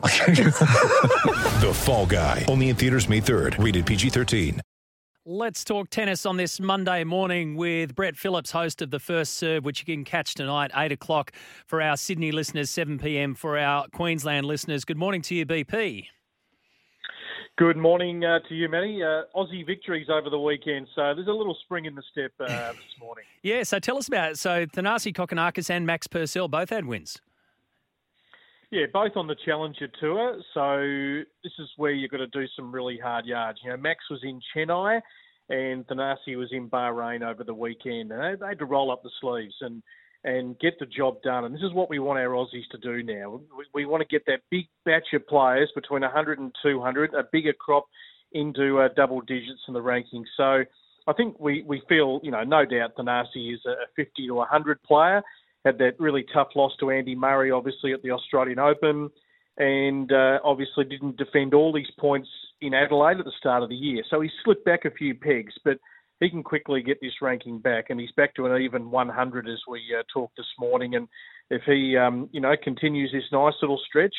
The Fall Guy. Only in theaters May 3rd. Rated PG-13. Let's talk tennis on this Monday morning with Brett Phillips, host of the First Serve, which you can catch tonight, 8 o'clock for our Sydney listeners, 7 p.m. for our Queensland listeners. Good morning to you, BP. Good morning uh, to you, Matty. Uh, Aussie victories over the weekend, so there's a little spring in the step uh, this morning. Yeah, so tell us about it. So Thanasi Kokkinakis and Max Purcell both had wins. Yeah, both on the Challenger Tour, so this is where you've got to do some really hard yards. You know, Max was in Chennai and Thanasi was in Bahrain over the weekend, and they, they had to roll up the sleeves and and get the job done. And this is what we want our Aussies to do now. We, we want to get that big batch of players between 100 and 200, a bigger crop into uh, double digits in the rankings. So I think we, we feel, you know, no doubt Thanasi is a 50 to 100 player. Had that really tough loss to Andy Murray, obviously, at the Australian Open, and uh, obviously didn't defend all these points in Adelaide at the start of the year. So he slipped back a few pegs, but he can quickly get this ranking back, and he's back to an even 100 as we uh, talked this morning. And if he, um, you know, continues this nice little stretch,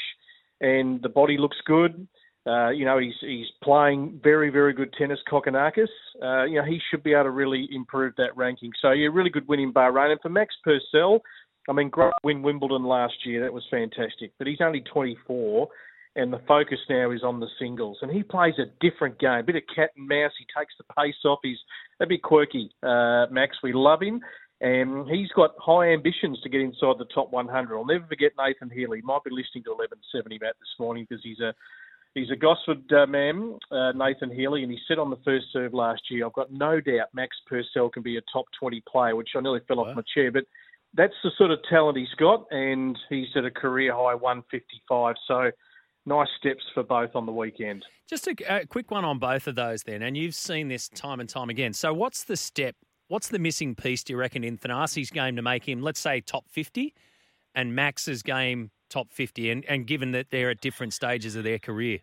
and the body looks good, uh, you know, he's he's playing very very good tennis. Kokkinakis, uh, you know, he should be able to really improve that ranking. So yeah, really good win in Bahrain, and for Max Purcell, I mean, great win Wimbledon last year. That was fantastic, but he's only 24 and the focus now is on the singles. And he plays a different game, a bit of cat and mouse. He takes the pace off. He's a bit quirky, uh, Max. We love him. And he's got high ambitions to get inside the top 100. I'll never forget Nathan Healey. He might be listening to 1170 Matt this morning because he's a he's a Gosford uh, man, uh, Nathan Healey, and he said on the first serve last year, I've got no doubt Max Purcell can be a top 20 player, which I nearly fell off my chair. But that's the sort of talent he's got, and he's at a career high 155. So nice steps for both on the weekend. Just a, a, quick one on both of those then, and you've seen this time and time again. So what's the step, what's the missing piece, do you reckon, in Thanasi's game to make him, let's say, top 50 and Max's game top 50, and, and given that they're at different stages of their career?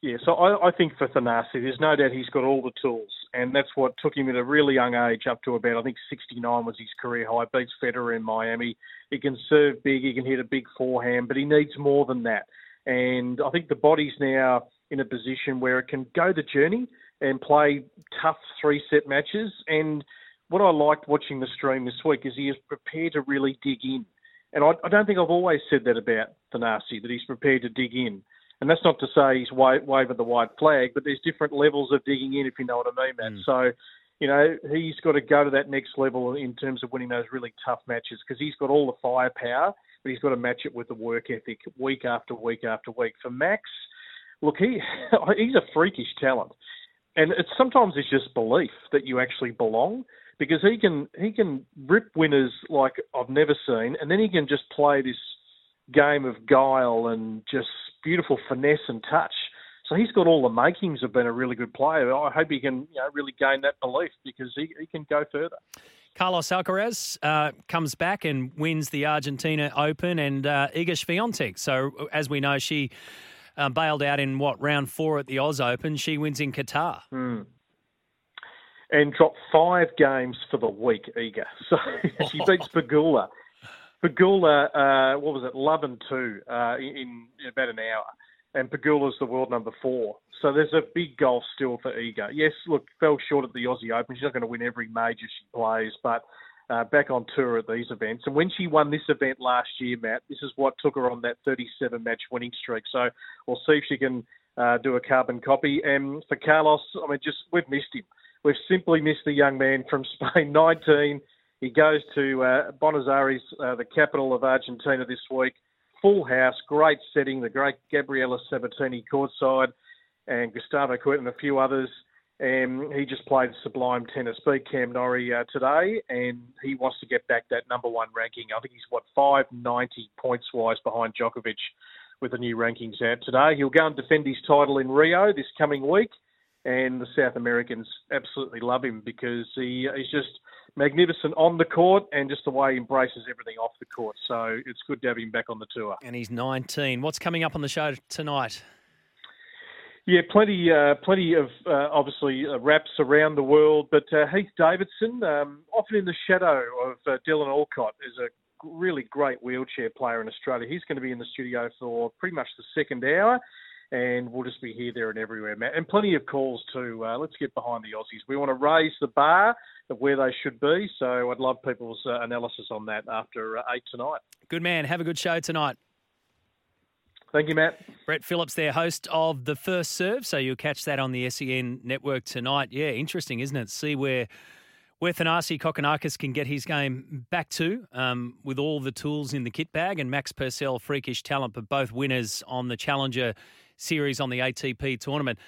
Yeah, so I, I think for Thanasi, there's no doubt he's got all the tools, and that's what took him at a really young age up to about, I think, 69 was his career high. Beats Federer in Miami. He can serve big, he can hit a big forehand, but he needs more than that. And I think the body's now in a position where it can go the journey and play tough three set matches. And what I liked watching the stream this week is he is prepared to really dig in. And I, I don't think I've always said that about Thanasi, that he's prepared to dig in. And that's not to say he's wa- waving the white flag, but there's different levels of digging in, if you know what I mean, Matt. Mm. So, you know, he's got to go to that next level in terms of winning those really tough matches because he's got all the firepower but he's got to match it with the work ethic week after week after week. For Max, look, he he's a freakish talent, and it's sometimes it's just belief that you actually belong because he can he can rip winners like I've never seen, and then he can just play this game of guile and just beautiful finesse and touch. So he's got all the makings of being a really good player. I hope he can you know, really gain that belief because he, he can go further. Carlos Alcaraz uh, comes back and wins the Argentina Open and uh, Iga Swiatek. So, as we know, she uh, bailed out in what round four at the Oz Open. She wins in Qatar. Mm. And dropped five games for the week, Iga. So she beats Pegula. Pegula, uh, what was it, love and two uh, in, in about an hour and Pegula's the world number four. So there's a big goal still for Iga. Yes, look, fell short at the Aussie Open. She's not going to win every major she plays, but uh, back on tour at these events. And when she won this event last year, Matt, this is what took her on that 37 match winning streak. So we'll see if she can uh, do a carbon copy. And for Carlos, I mean, just we've missed him. We've simply missed the young man from Spain, 19. He goes to uh, Buenos Aires, uh, the capital of Argentina, this week full house, great setting. The great Gabriela Sabatini courtside, and Gustavo Kuerten and a few others. And he just played sublime tennis. Beat Cam Norrie uh, today, and he wants to get back that number one ranking. I think he's what 590 points wise behind Djokovic with the new rankings out today. He'll go and defend his title in Rio this coming week, and the South Americans absolutely love him because he he's just magnificent on the court and just the way he embraces everything off the court. So it's good to have him back on the tour. And he's 19. What's coming up on the show tonight? Yeah, plenty, uh, plenty of uh, obviously uh, wraps around the world, but uh, Heath Davidson, um, often in the shadow of uh, Dylan Alcott, is a really great wheelchair player in Australia. He's going to be in the studio for pretty much the second hour, and we'll just be here, there, and everywhere, Matt. And plenty of calls too. Uh, let's get behind the Aussies. We want to raise the bar of where they should be. So I'd love people's analysis on that after eight tonight. Good man. Have a good show tonight. Thank you, Matt. Brett Phillips, there, host of The First Serve. So you'll catch that on the SEN network tonight. Yeah, interesting, isn't it? See where where Thanasi Kokkinakis can get his game back to um, with all the tools in the kit bag and Max Purcell, freakish talent, but both winners on the Challenger series on the ATP tournament.